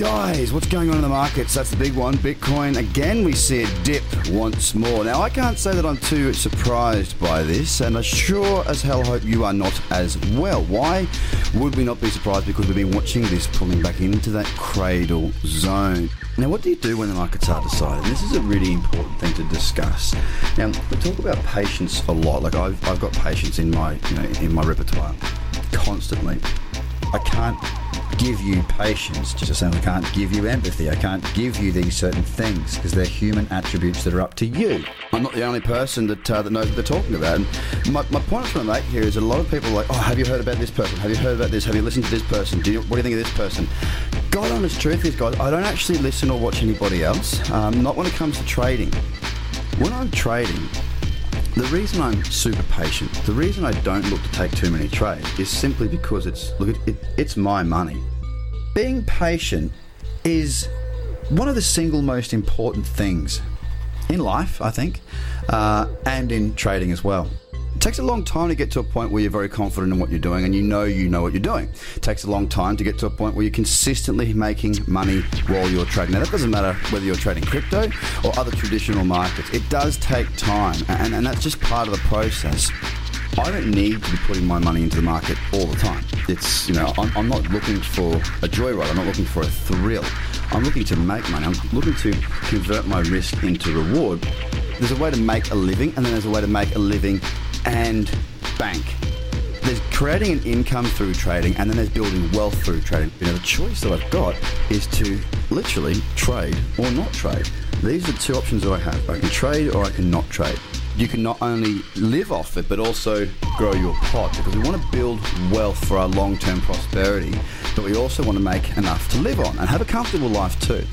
Guys, what's going on in the markets? That's the big one. Bitcoin, again, we see it dip once more. Now, I can't say that I'm too surprised by this, and I sure as hell hope you are not as well. Why would we not be surprised? Because we've been watching this pulling back into that cradle zone. Now, what do you do when the markets are decided? This is a really important thing to discuss. Now, we talk about patience a lot. Like I've, I've got patience in my, you know, in my repertoire constantly. I can't give you patience, just as I can't give you empathy. I can't give you these certain things because they're human attributes that are up to you. I'm not the only person that uh, that knows what they're talking about. And my, my point I'm trying to make here is a lot of people are like, oh, have you heard about this person? Have you heard about this? Have you listened to this person? Do you, what do you think of this person? God honest truth is, guys, I don't actually listen or watch anybody else. Um, not when it comes to trading. When I'm trading, the reason I'm super patient, the reason I don't look to take too many trades is simply because it's look, it, it, it's my money. Being patient is one of the single most important things in life, I think, uh, and in trading as well. It takes a long time to get to a point where you're very confident in what you're doing and you know you know what you're doing. It takes a long time to get to a point where you're consistently making money while you're trading. Now, that doesn't matter whether you're trading crypto or other traditional markets. It does take time, and, and that's just part of the process. I don't need to be putting my money into the market all the time. It's, you know, I'm, I'm not looking for a joyride. I'm not looking for a thrill. I'm looking to make money. I'm looking to convert my risk into reward. There's a way to make a living, and then there's a way to make a living and bank. There's creating an income through trading, and then there's building wealth through trading. You know, the choice that I've got is to literally trade or not trade. These are the two options that I have. I can trade or I can not trade. You can not only live off it, but also grow your pot because we want to build wealth for our long term prosperity, but we also want to make enough to live on and have a comfortable life too.